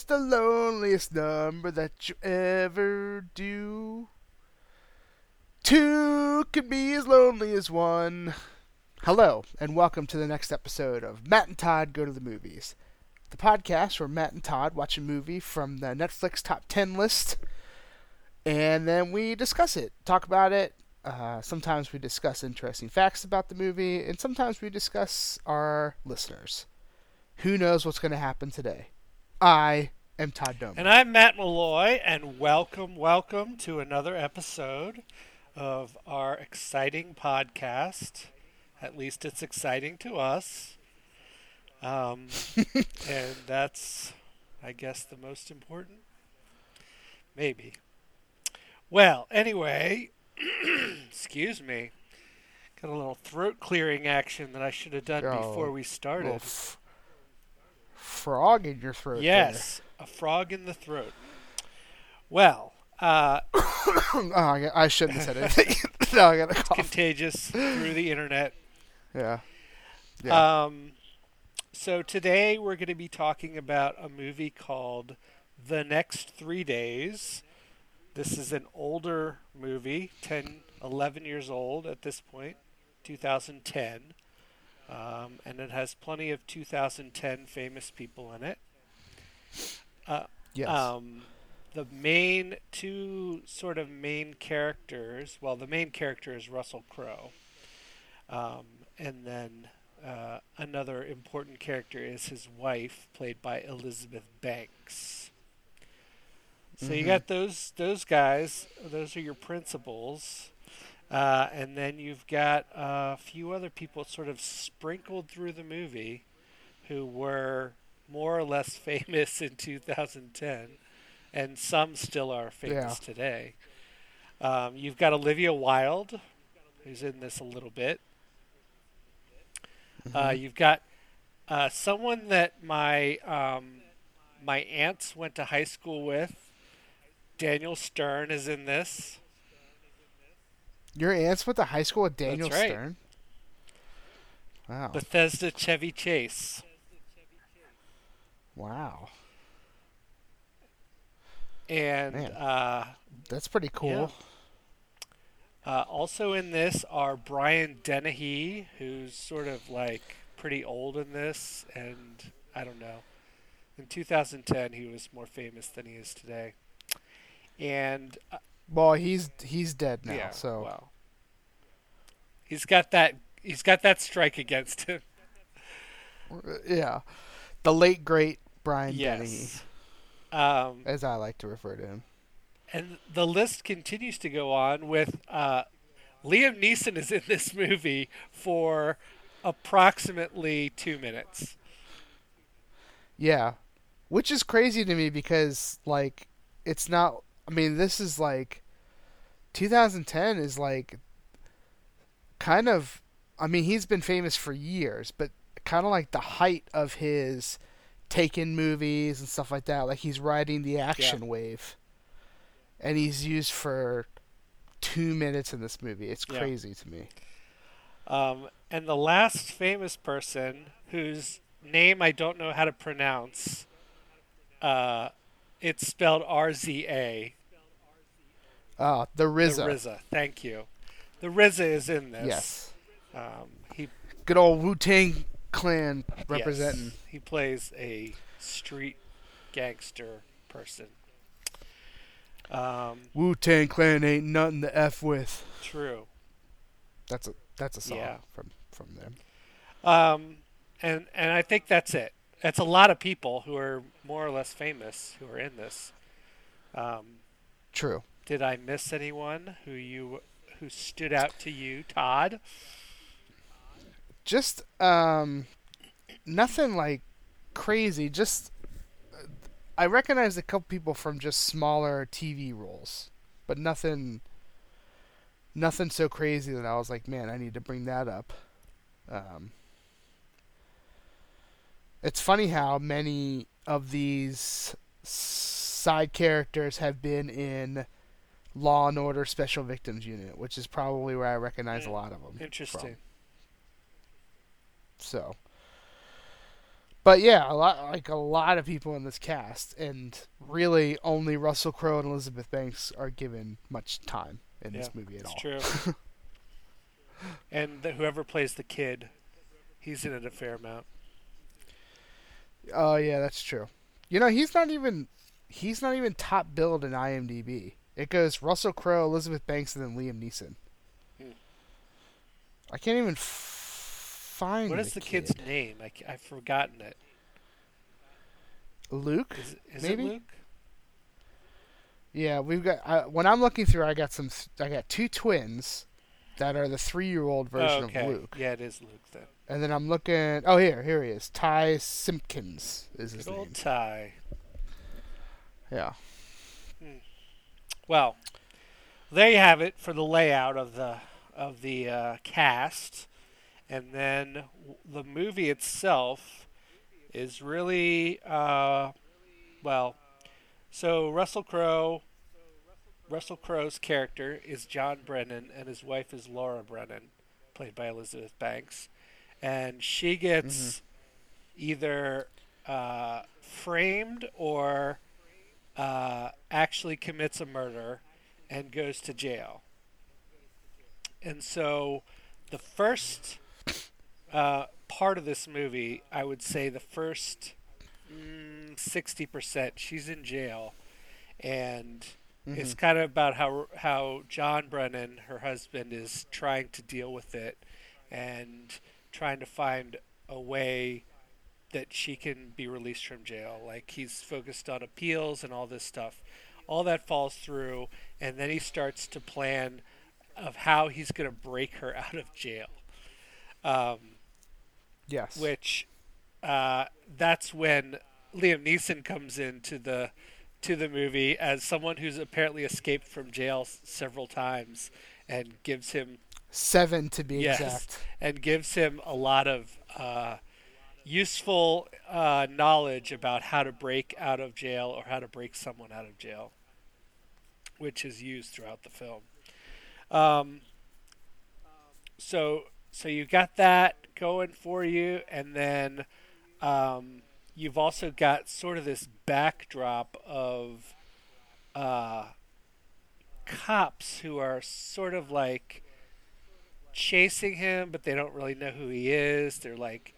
Is the loneliest number that you ever do. Two can be as lonely as one. Hello, and welcome to the next episode of Matt and Todd Go to the Movies, the podcast where Matt and Todd watch a movie from the Netflix top 10 list, and then we discuss it, talk about it. Uh, sometimes we discuss interesting facts about the movie, and sometimes we discuss our listeners. Who knows what's going to happen today? I am Todd Doman. And I'm Matt Malloy, and welcome, welcome to another episode of our exciting podcast. At least it's exciting to us. Um, and that's, I guess, the most important. Maybe. Well, anyway, excuse me. Got a little throat clearing action that I should have done Oh, before we started. f- frog in your throat. Yes, a frog in the throat. Well, uh, oh, I, I shouldn't have said anything. no, I got a contagious through the internet. Yeah. Yeah. Um, so today we're going to be talking about a movie called The Next Three Days. This is an older movie, 10, 11 years old at this point, 2010. Um, and it has plenty of 2010 famous people in it. Uh, yes. um, the main two sort of main characters. Well, the main character is Russell Crowe, um, and then uh, another important character is his wife, played by Elizabeth Banks. So you Mhm. got those those guys. Those are your principals. Uh, and then you've got a few other people sort of sprinkled through the movie who were more or less famous in 2010, and some still are famous Yeah. today. Um, you've got Olivia Wilde, who's in this a little bit. Uh, Mhm. you've got uh, someone that my um, my aunts went to high school with. Daniel Stern is in this. Your aunts went to high school with Daniel right. Stern. Wow. Bethesda Chevy Chase. wow. And uh, That's pretty cool. uh, also in this are Brian Dennehy, who's sort of like pretty old in this, and I don't know. In 2010, he was more famous than he is today. And uh, Well, he's he's dead now. yeah, so well, he's got that he's got that strike against him. yeah, the late great Brian yes. Um, as I like to refer to him. And the list continues to go on with uh, Liam Neeson is in this movie for approximately two minutes. Yeah, which is crazy to me because like it's not. I mean, this is like 2010 is like kind of. I mean, he's been famous for years, but kind of like the height of his Taken movies and stuff like that. Like he's riding the action wave, and he's used for two minutes in this movie. It's Yeah. crazy to me. Um, and the last famous person whose name I don't know how to pronounce, uh, it's spelled R Z A. Ah, the RZA. The RZA. Thank you. The RZA is in this. Yes, Um, he good old Wu Tang Clan representing. Yes, he plays a street gangster person. Um, Wu Tang Clan ain't nothing to f with. true. That's a that's a song Yeah. from from them. Um, and and I think that's it. That's a lot of people who are more or less famous who are in this. Um, True. Did I miss anyone who you who stood out to you, Todd? Just um, nothing like crazy. Just I recognized a couple people from just smaller TV roles, but nothing. Nothing so crazy that I was like, man, I need to bring that up. Um, it's funny how many of these side characters have been in Law and Order Special Victims Unit, which is probably where I recognize a Mm, lot of them. Interesting. So, but yeah, a lot like a lot of people in this cast, and really only Russell Crowe and Elizabeth Banks are given much time in Yeah, this movie at all. true. and the, whoever plays the kid, he's in it a fair amount. Oh yeah, that's true. You know, he's not even he's not even top billed in IMDb. It goes Russell Crowe, Elizabeth Banks, and then Liam Neeson. Hmm. I can't even f- find. What is the kid. kid's name? I, I've forgotten it. Luke? Is, is Maybe? it Luke? Yeah, we've got. I, when I'm looking through, I got some. I got two twins that are the three-year-old version Oh, okay. of Luke, Yeah, it is Luke then. and then I'm looking. Oh, here, here he is. Ty Simpkins is his Good name. old Ty. Yeah. Well, there you have it for the layout of the of the uh, cast, and then the movie itself is really uh, well. So Russell Crowe, Russell Crowe's character is John Brennan, and his wife is Laura Brennan, played by Elizabeth Banks, and she gets either uh, framed or uh, actually commits a murder and goes to jail. And so the first uh, part of this movie, I would say the first mm, 60%, she's in jail. And it's kind of about how, how John Brennan, her husband, is trying to deal with it and trying to find a way that she can be released from jail. Like he's focused on appeals and all this stuff. All that falls through, and then he starts to plan of how he's going to break her out of jail. Um, Yes. which uh, that's when Liam Neeson comes into the to the movie as someone who's apparently escaped from jail s- several times and gives him Seven to be Yes. exact. and gives him a lot of uh, useful uh, knowledge about how to break out of jail or how to break someone out of jail, which is used throughout the film. Um, so, so you got that going for you, and then um, you've also got sort of this backdrop of uh, cops who are sort of like chasing him, but they don't really know who he is. They're like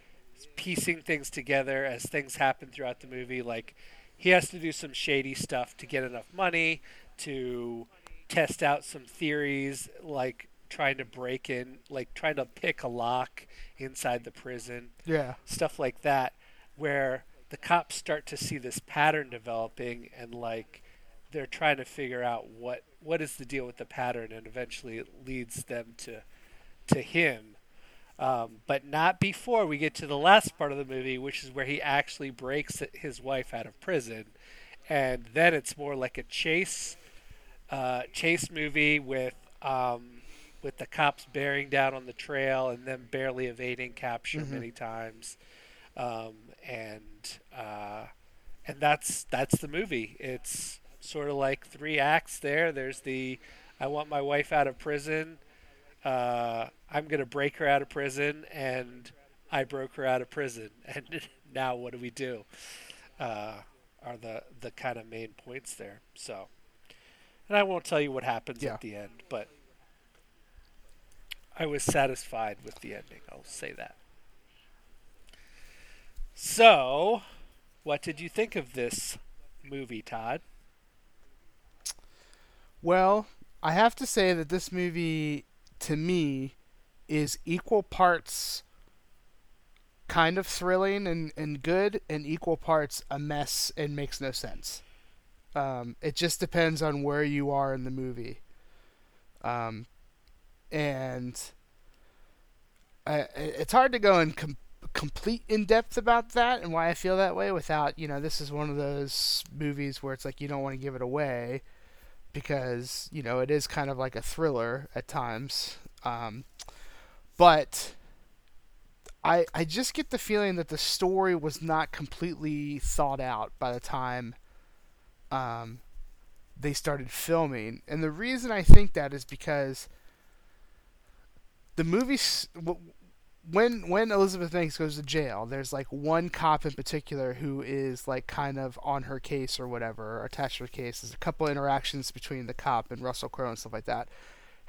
piecing things together as things happen throughout the movie. Like he has to do some shady stuff to get enough money to test out some theories, like trying to break in, like trying to pick a lock inside the prison Yeah. stuff like that, where the cops start to see this pattern developing and like they're trying to figure out what what is the deal with the pattern, and eventually it leads them to to him. Um, but not before we get to the last part of the movie, which is where he actually breaks his wife out of prison, and then it's more like a chase uh, chase movie with um, with the cops bearing down on the trail and then barely evading capture Mhm. many times, um, and uh, and that's that's the movie. It's sort of like three acts there. There's the I want my wife out of prison. Uh, I'm gonna break her out of prison, and I broke her out of prison. And now what do we do? Uh, are the the kind of main points there. So, and I won't tell you what happens Yeah. at the end, but I was satisfied with the ending. I'll say that. So, what did you think of this movie, Todd? Well, I have to say that this movie, to me, is equal parts kind of thrilling and, and good, and equal parts a mess and makes no sense. Um, it just depends on where you are in the movie. Um, and I, it's hard to go in com- complete in depth about that and why I feel that way without, you know, this is one of those movies where it's like you don't want to give it away because you know it is kind of like a thriller at times. Um, but I I just get the feeling that the story was not completely thought out by the time um, they started filming, and the reason I think that is because the movie when when Elizabeth Banks goes to jail, there's like one cop in particular who is like kind of on her case or whatever, or attached to her case. There's a couple interactions between the cop and Russell Crowe and stuff like that.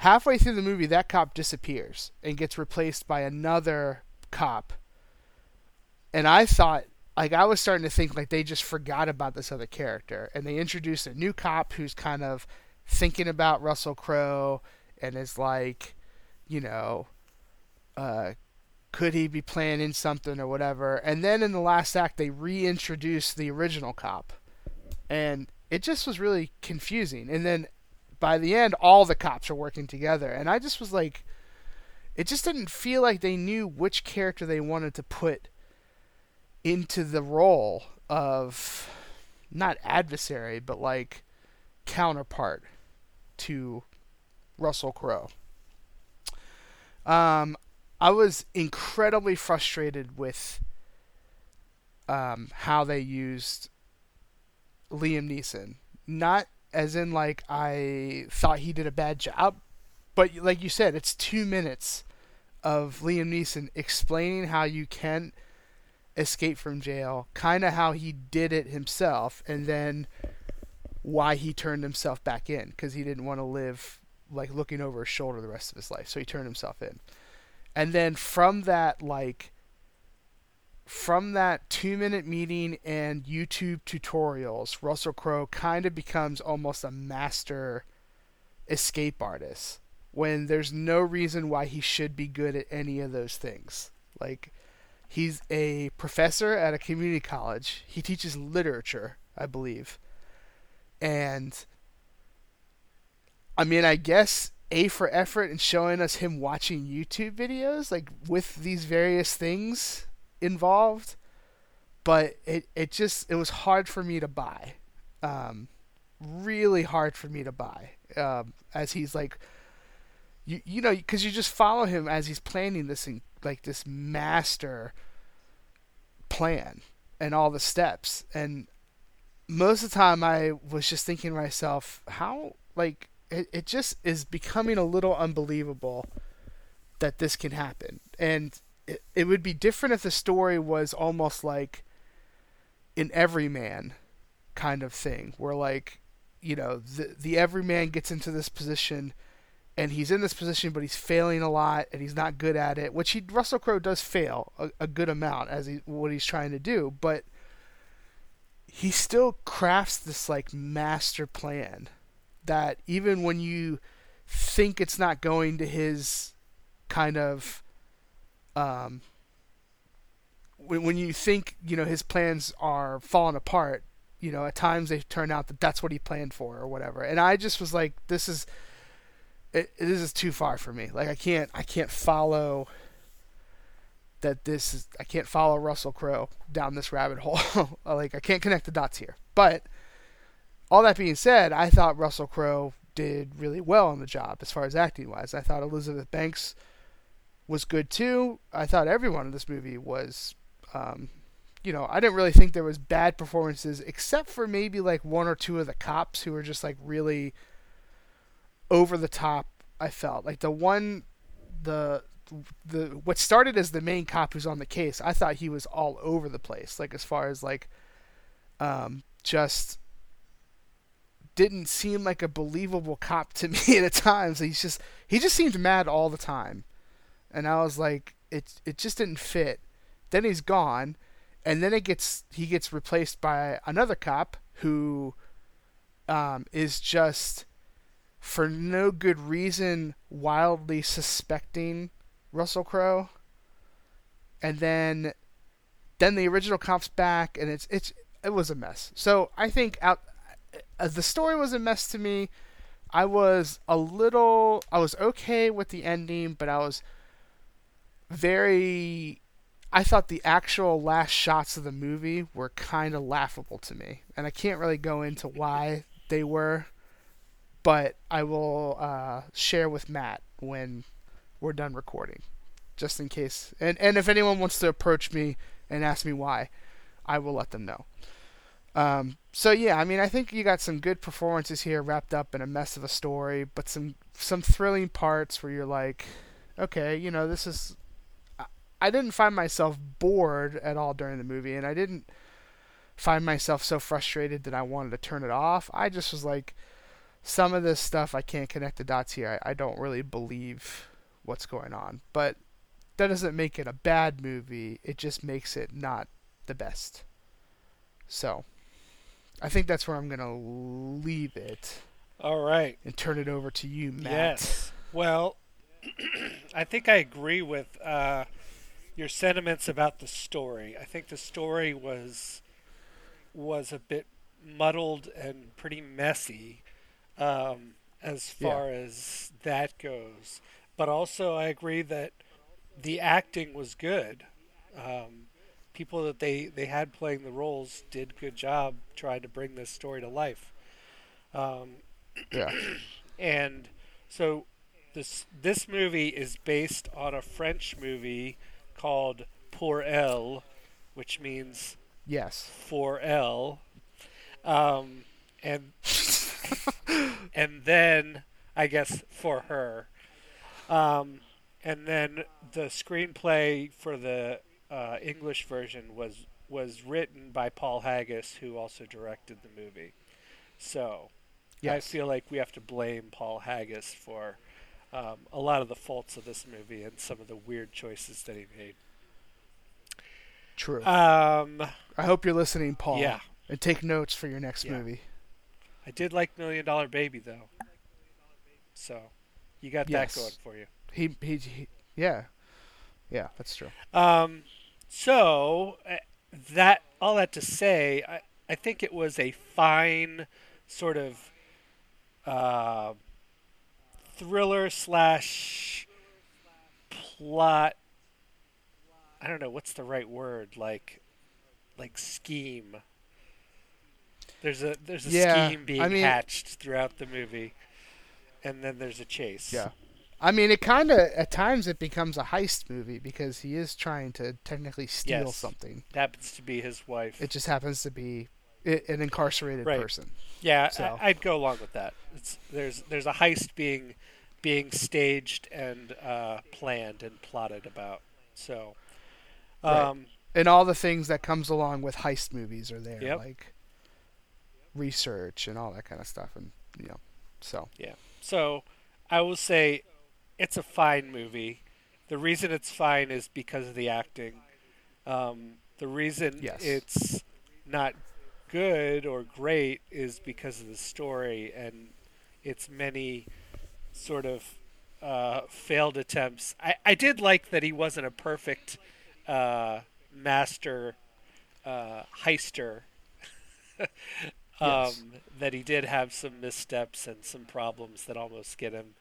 Halfway through the movie, that cop disappears and gets replaced by another cop. And I thought, like, I was starting to think like they just forgot about this other character, and they introduced a new cop who's kind of thinking about Russell Crowe and is like, you know, uh, could he be planning something or whatever? And then in the last act, they reintroduce the original cop, and it just was really confusing. And then by the end, all the cops are working together, and I just was like, it just didn't feel like they knew which character they wanted to put into the role of not adversary, but like counterpart to Russell Crowe. Um, I was incredibly frustrated with um, how they used Liam Neeson. Not as in like I thought he did a bad job, but like you said, it's two minutes of Liam Neeson explaining how you can escape from jail, kind of how he did it himself, and then why he turned himself back in because he didn't want to live like looking over his shoulder the rest of his life, so he turned himself in. And then from that like from that two minute meeting and YouTube tutorials, Russell Crowe kind of becomes almost a master escape artist when there's no reason why he should be good at any of those things. Like, he's a professor at a community college, he teaches literature, I believe. And, I mean, I guess a for effort in showing us him watching YouTube videos, like with these various things involved. But it, it just it was hard for me to buy, um, really hard for me to buy. Um, as he's like, you you know, because you just follow him as he's planning this in, like this master plan and all the steps. And most of the time, I was just thinking to myself, how like it, it just is becoming a little unbelievable that this can happen. And it, it would be different if the story was almost like an everyman kind of thing, where like, you know, the the everyman gets into this position and he's in this position but he's failing a lot and he's not good at it, which he Russell Crowe does fail a, a good amount as he what he's trying to do, but he still crafts this like master plan that even when you think it's not going to his kind of um, when when you think you know his plans are falling apart, you know at times they turn out that that's what he planned for or whatever. And I just was like, this is it, this is too far for me. Like I can't I can't follow that this is I can't follow Russell Crowe down this rabbit hole. like I can't connect the dots here. But all that being said, I thought Russell Crowe did really well on the job as far as acting wise. I thought Elizabeth Banks was good too. I thought everyone in this movie was, um, you know, I didn't really think there was bad performances except for maybe like one or two of the cops who were just like really over the top. I felt like the one, the the what started as the main cop who's on the case. I thought he was all over the place. Like as far as like, um, just didn't seem like a believable cop to me at times. He's just he just seemed mad all the time, and I was like, it it just didn't fit. Then he's gone, and then it gets he gets replaced by another cop who um, is just for no good reason wildly suspecting Russell Crowe, and then then the original cop's back, and it's it's it was a mess. So I think out uh, the story was a mess to me. I was a little I was okay with the ending, but I was very I thought the actual last shots of the movie were kind of laughable to me. And I can't really go into why they were, but I will uh, share with Matt when we're done recording, just in case. And and if anyone wants to approach me and ask me why, I will let them know. Um, so yeah, I mean, I think you got some good performances here wrapped up in a mess of a story, but some some thrilling parts where you're like, okay, you know, this is I didn't find myself bored at all during the movie, and I didn't find myself so frustrated that I wanted to turn it off. I just was like, some of this stuff I can't connect the dots here. I, I don't really believe what's going on, but that doesn't make it a bad movie. It just makes it not the best. So, I think that's where I'm gonna leave it. All right. And turn it over to you, Matt. Yes. Well, I think I agree with uh, your sentiments about the story. I think the story was was a bit muddled and pretty messy um, as far yeah. as that goes. But also, I agree that the acting was good. Um, people that they, they had playing the roles did good job trying to bring this story to life. Um, yeah. and so this this movie is based on a French movie called Pour Elle, which means yes for L, um, and and then I guess for her, um, and then the screenplay for the uh, English version was was written by Paul Haggis, who also directed the movie. So, yes. I feel like we have to blame Paul Haggis for um, a lot of the faults of this movie and some of the weird choices that he made. True. Um, I hope you're listening, Paul. Yeah. And take notes for your next yeah. movie. I did like Million Dollar Baby though. So, you got yes. that going for you. He, he, he yeah. Yeah, that's true. Um, so uh, that all that to say, I, I think it was a fine sort of uh, thriller slash plot. I don't know what's the right word. Like, like scheme. There's a there's a yeah, scheme being I mean, hatched throughout the movie, and then there's a chase. Yeah. I mean, it kind of at times it becomes a heist movie because he is trying to technically steal yes. something. It happens to be his wife. It just happens to be an incarcerated right. person. Yeah, so. I, would go along with that. It's, there's there's a heist being being staged and uh, planned and plotted about. So, um, right. and all the things that comes along with heist movies are there, yep. like research and all that kind of stuff, and you know, so yeah. So I will say it's a fine movie. The reason it's fine is because of the acting. Um, the reason yes. it's not good or great is because of the story and its many sort of uh, failed attempts. I, I did like that he wasn't a perfect uh, master uh, heister. um, yes. That he did have some missteps and some problems that almost get him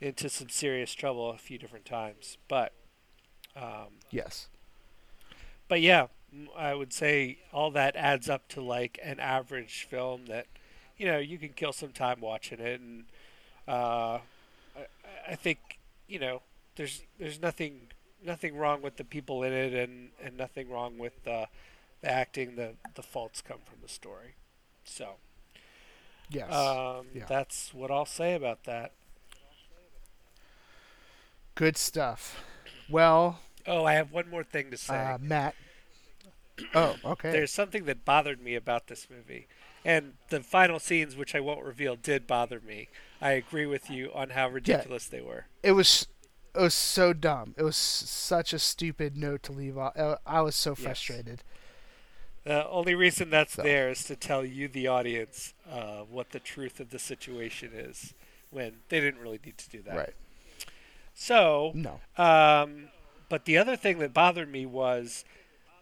into some serious trouble a few different times. But um, yes, but yeah, I would say all that adds up to like an average film that you know you can kill some time watching it, and uh, I, I think you know there's there's nothing nothing wrong with the people in it, and and nothing wrong with the the acting. The the faults come from the story. So. Yes. Um, yeah. That's what I'll say about that. Good stuff. Well. Oh, I have one more thing to say. Uh, Matt. Oh, okay. There's something that bothered me about this movie. And the final scenes, which I won't reveal, did bother me. I agree with you on how ridiculous yeah, they were. It was it was so dumb. It was such a stupid note to leave off. Uh, I was so frustrated. Yes. The only reason that's so. there is to tell you, the audience, uh, what the truth of the situation is. When they didn't really need to do that. Right. So no. Um, but the other thing that bothered me was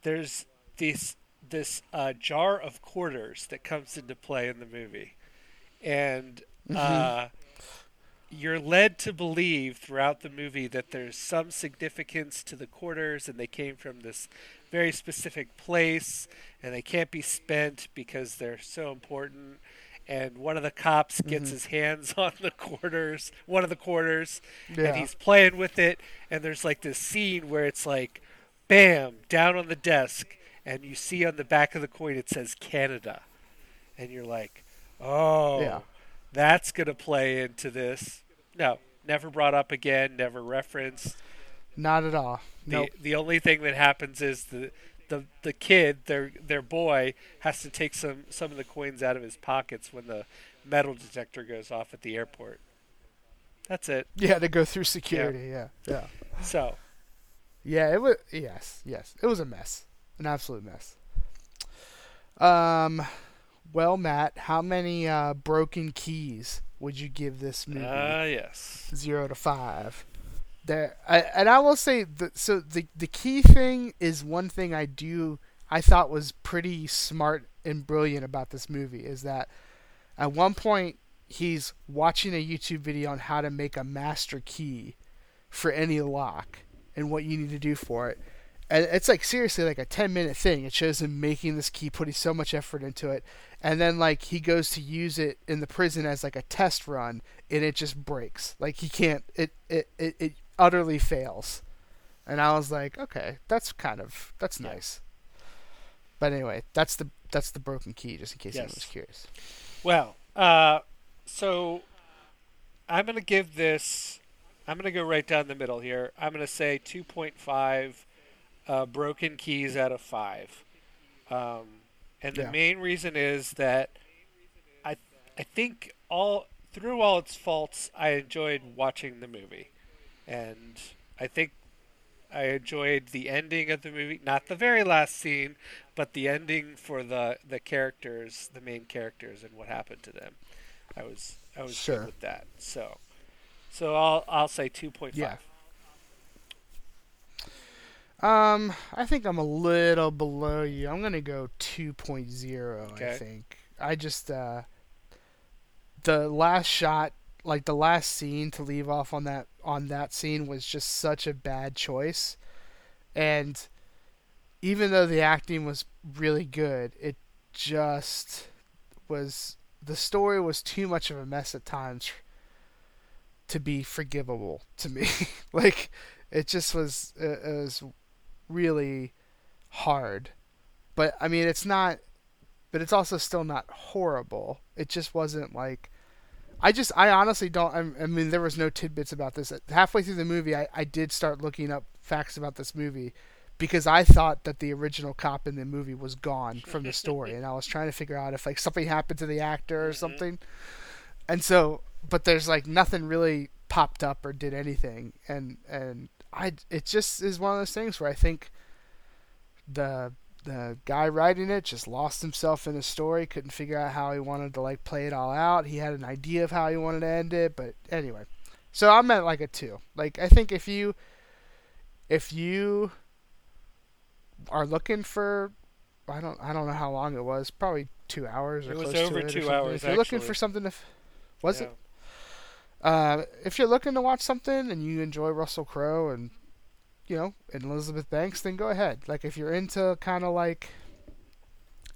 there's this this uh, jar of quarters that comes into play in the movie, and mm-hmm. uh, you're led to believe throughout the movie that there's some significance to the quarters, and they came from this very specific place, and they can't be spent because they're so important and one of the cops gets mm-hmm. his hands on the quarters, one of the quarters, yeah. and he's playing with it. And there's like this scene where it's like, bam, down on the desk, and you see on the back of the coin it says Canada, and you're like, oh, yeah. that's gonna play into this. No, never brought up again, never referenced. Not at all. The Nope. the only thing that happens is the the the kid, their their boy, has to take some some of the coins out of his pockets when the metal detector goes off at the airport. That's it. Yeah, to go through security. Yeah. Yeah. So Yeah, it was. Yes, yes, it was a mess, an absolute mess. Um, well, Matt, how many uh, broken keys would you give this movie? ah yes. Zero to five. There, I, and I will say that. So the the key thing is one thing I do I thought was pretty smart and brilliant about this movie is that at one point he's watching a YouTube video on how to make a master key for any lock and what you need to do for it. And it's like seriously like a 10 minute thing. It shows him making this key, putting so much effort into it. And then like he goes to use it in the prison as like a test run and it just breaks. Like he can't it it, it, it utterly fails. And I was like, okay, that's kind of that's Yeah. nice. But anyway, that's the that's the broken key just in case anyone Yes. was curious. Well, uh, so I'm going to give this. I'm going to go right down the middle here. I'm going to say 2.5 uh, broken keys out of five. Um, and the Yeah. main reason is that I I think all through all its faults, I enjoyed watching the movie, and I think I enjoyed the ending of the movie. Not the very last scene, but the ending for the the characters, the main characters, and what happened to them. I was I was Sure. good with that. So, so I'll I'll say two point five. Yeah. Um, I think I'm a little below you. I'm gonna go 2.0. I think I just uh, the last shot, like the last scene to leave off on that on that scene was just such a bad choice, and even though the acting was really good, it just was the story was too much of a mess at times to be forgivable to me. like it just was it, it was really hard. But I mean, it's not. But it's also still not horrible. It just wasn't like. I just, I honestly don't. I, mean, there was no tidbits about this. Halfway through the movie, I, I did start looking up facts about this movie because I thought that the original cop in the movie was gone from the story, and I was trying to figure out if like something happened to the actor or Mhm. something. And so, but there's like nothing really popped up or did anything, and and I, it just is one of those things where I think the the guy writing it just lost himself in the story, couldn't figure out how he wanted to like play it all out. He had an idea of how he wanted to end it, but anyway. So I'm at like a two. Like I think if you if you are looking for I don't I don't know how long it was, probably two hours or It was close over to it two hours, If you're looking for something to f- was Yeah. it? Uh, if you're looking to watch something and you enjoy Russell Crowe and you know and Elizabeth Banks, then go ahead. Like if you're into kind of like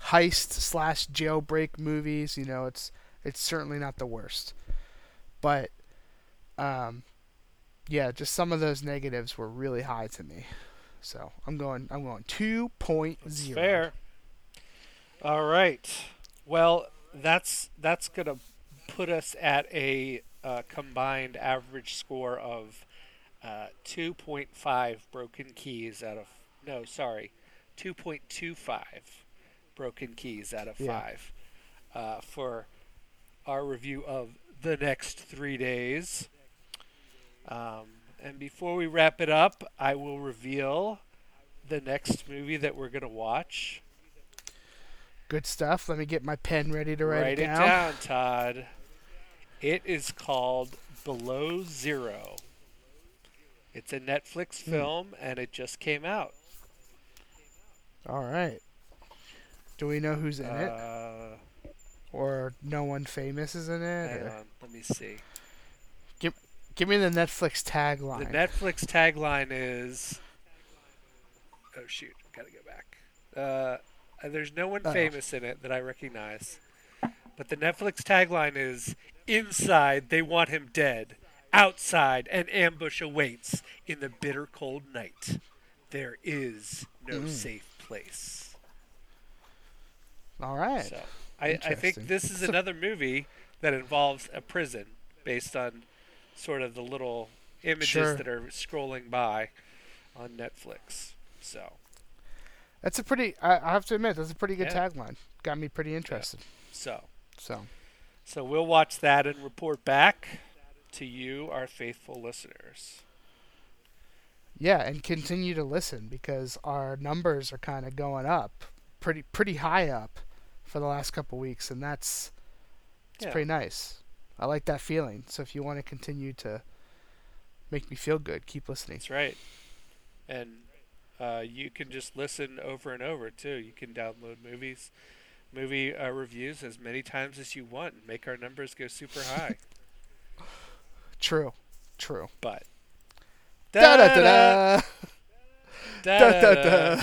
heist slash jailbreak movies, you know it's it's certainly not the worst. But um, yeah, just some of those negatives were really high to me. So I'm going I'm going two point fair. All right. Well, that's that's gonna put us at a uh, combined average score of uh, 2.5 broken keys out of no, sorry, 2.25 broken keys out of Yeah. five uh, for our review of the next three days. Um, and before we wrap it up, I will reveal the next movie that we're going to watch. Good stuff. Let me get my pen ready to write, Write it it down. down, Todd. It is called Below Zero. It's a Netflix Hmm. film, and it just came out. All right. Do we know who's in it, Uh, or no one famous is in it? hang or- on, let me see. Give me the Netflix tagline. The Netflix tagline is. Oh shoot! Gotta go back. Uh, there's no one Oh. famous in it that I recognize, but the Netflix tagline is "Inside, they want him dead. Outside, an ambush awaits. In the bitter cold night, there is no Mm. safe place." All right. So, I, I think this is another movie that involves a prison based on sort of the little images Sure. that are scrolling by. on Netflix. So That's a pretty. I, I have to admit, that's a pretty good Yeah. tagline. Got me pretty interested. so So so we'll watch that and report back to you, our faithful listeners. yeah, and continue to listen because our numbers are kind of going up, pretty pretty high up, for the last couple weeks, and that's it's Yeah. pretty nice. I like that feeling. So if you want to continue to make me feel good, keep listening. That's right. And uh, you can just listen over and over too. You can download movies, movie uh, reviews as many times as you want, and make our numbers go super high. True, true. but Da da da da da da da.